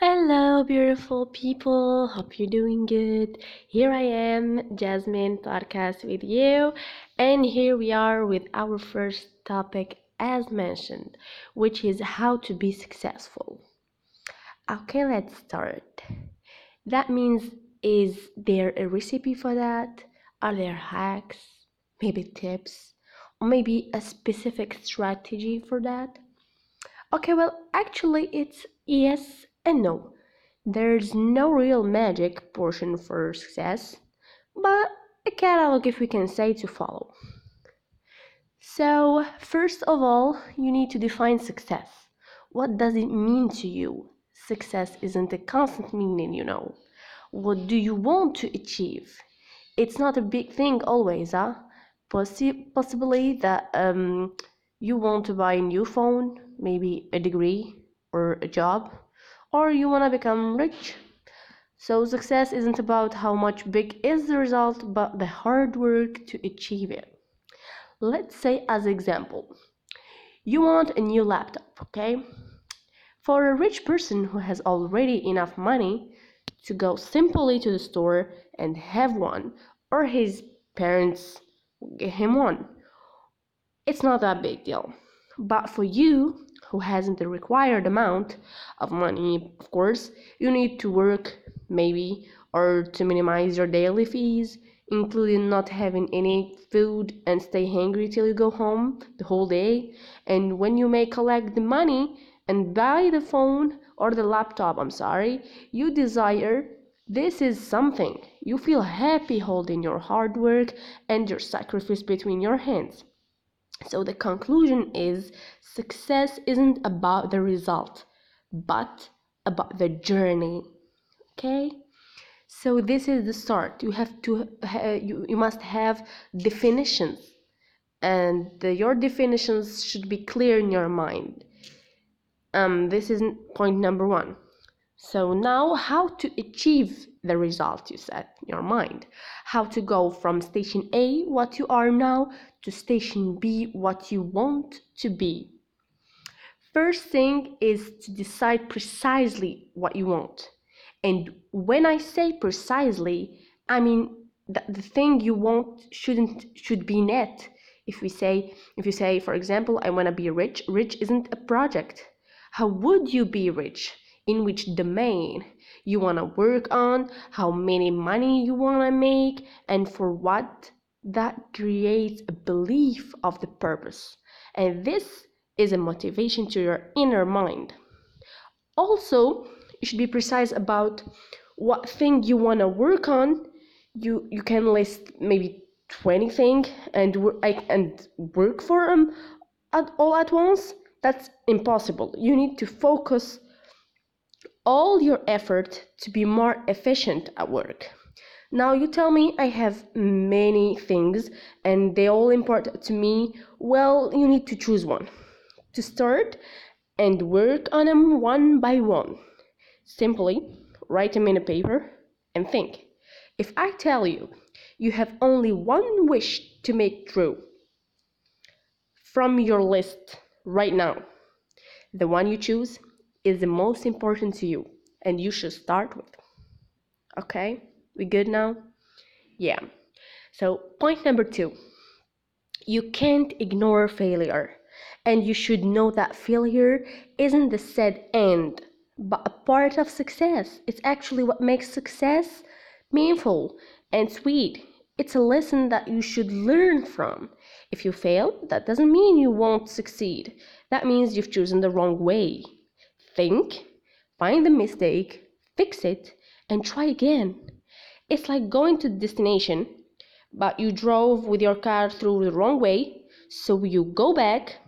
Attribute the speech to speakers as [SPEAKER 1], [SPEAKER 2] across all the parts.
[SPEAKER 1] Hello, beautiful people. Hope you're doing good. Here I am, Jasmine, podcast with you, and here we are with our first topic, as mentioned, which is how to be successful. Okay, let's start. That means, is there a recipe for that? Are there hacks, maybe tips, or maybe a specific strategy for that? Okay, well, actually, it's yes and no, there's no real magic portion for success, but a catalog, if we can say, to follow. So, first of all, you need to define success. What does it mean to you? Success isn't a constant meaning, you know. What do you want to achieve? It's not a big thing always, huh? Possi- possibly that um, you want to buy a new phone, maybe a degree or a job or you want to become rich. So success isn't about how much big is the result, but the hard work to achieve it. Let's say as example, you want a new laptop, okay? For a rich person who has already enough money to go simply to the store and have one, or his parents give him one, it's not that big deal. But for you, who hasn't the required amount of money, of course, you need to work maybe or to minimize your daily fees, including not having any food and stay hungry till you go home the whole day. And when you may collect the money and buy the phone or the laptop, I'm sorry, you desire this is something you feel happy holding your hard work and your sacrifice between your hands. So the conclusion is success isn't about the result, but about the journey. Okay? So this is the start. You have to uh, you, you must have definitions and the, your definitions should be clear in your mind. Um this is point number 1. So now how to achieve the result you set in your mind. How to go from station A, what you are now, to station B, what you want to be. First thing is to decide precisely what you want. And when I say precisely, I mean that the thing you want shouldn't should be net. If we say if you say for example I want to be rich, rich isn't a project. How would you be rich? in which domain you want to work on, how many money you want to make, and for what. That creates a belief of the purpose. And this is a motivation to your inner mind. Also, you should be precise about what thing you want to work on. You you can list maybe 20 things and and work for them at, all at once. That's impossible. You need to focus all your effort to be more efficient at work. Now you tell me I have many things and they all important to me. Well, you need to choose one to start and work on them one by one. Simply write them in a paper and think. If I tell you you have only one wish to make true from your list right now, the one you choose is the most important to you and you should start with. Okay, we good now? Yeah. So, point number two you can't ignore failure, and you should know that failure isn't the said end, but a part of success. It's actually what makes success meaningful and sweet. It's a lesson that you should learn from. If you fail, that doesn't mean you won't succeed. That means you've chosen the wrong way think, find the mistake, fix it, and try again. It's like going to the destination, but you drove with your car through the wrong way, so you go back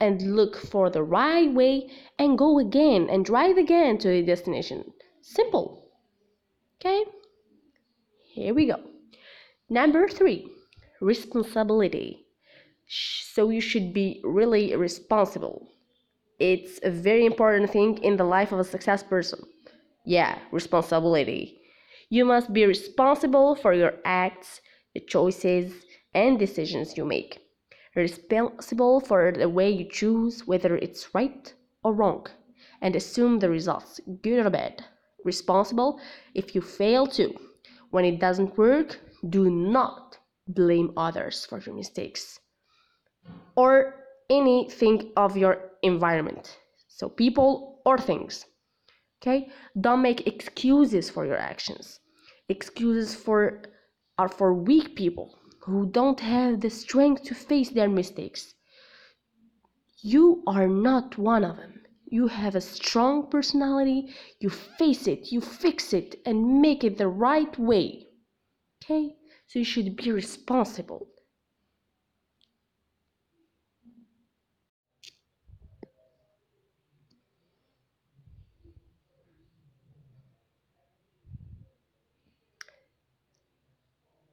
[SPEAKER 1] and look for the right way and go again and drive again to the destination. Simple. Okay? Here we go. Number three, responsibility. So you should be really responsible it's a very important thing in the life of a success person. Yeah, responsibility. You must be responsible for your acts, the choices, and decisions you make. Responsible for the way you choose whether it's right or wrong. and assume the results, good or bad. Responsible if you fail to. When it doesn't work, do not blame others for your mistakes or anything of your environment. So, people or things. Okay? Don't make excuses for your actions. Excuses for are for weak people who don't have the strength to face their mistakes. You are not one of them. You have a strong personality, you face it, you fix it, and make it the right way. Okay? So you should be responsible.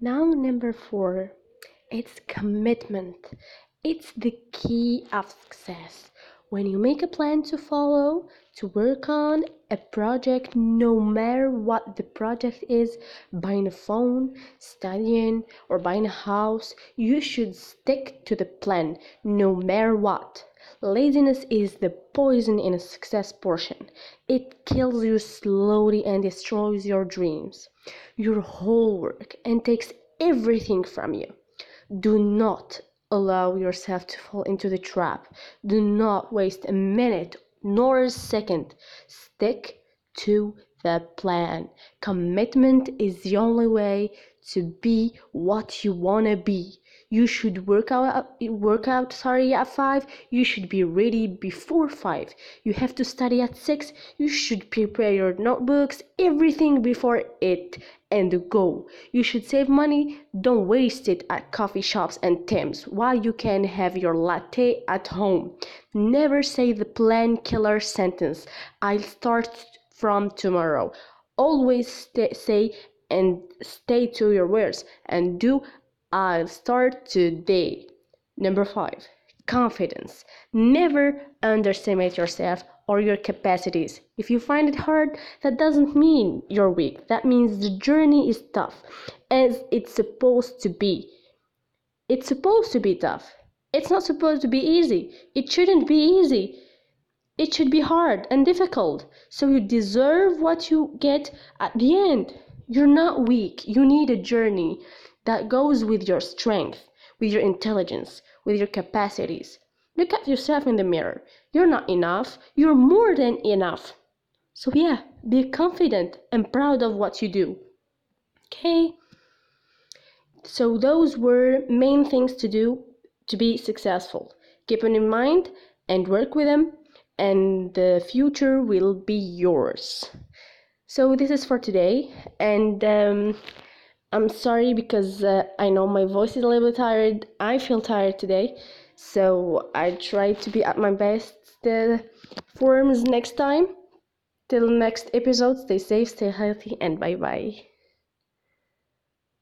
[SPEAKER 1] Now, number four, it's commitment. It's the key of success. When you make a plan to follow, to work on a project, no matter what the project is, buying a phone, studying, or buying a house, you should stick to the plan no matter what. Laziness is the poison in a success portion. It kills you slowly and destroys your dreams, your whole work, and takes everything from you. Do not allow yourself to fall into the trap. Do not waste a minute nor a second. Stick to the plan. Commitment is the only way to be what you want to be. You should work out work out sorry at 5 you should be ready before 5 you have to study at 6 you should prepare your notebooks everything before it and go. You should save money. Don't waste it at coffee shops and Tim's while you can have your latte at home. Never say the plan killer sentence. I'll start from tomorrow always say and stay to your words and do I'll start today. Number five, confidence. Never underestimate yourself or your capacities. If you find it hard, that doesn't mean you're weak. That means the journey is tough, as it's supposed to be. It's supposed to be tough. It's not supposed to be easy. It shouldn't be easy. It should be hard and difficult. So you deserve what you get at the end. You're not weak. You need a journey that goes with your strength, with your intelligence, with your capacities. Look at yourself in the mirror. You're not enough, you're more than enough. So, yeah, be confident and proud of what you do. Okay? So, those were main things to do to be successful. Keep them in mind and work with them, and the future will be yours. So, this is for today, and um, I'm sorry because uh, I know my voice is a little bit tired. I feel tired today, so I try to be at my best uh, forms next time. Till next episode, stay safe, stay healthy, and bye bye.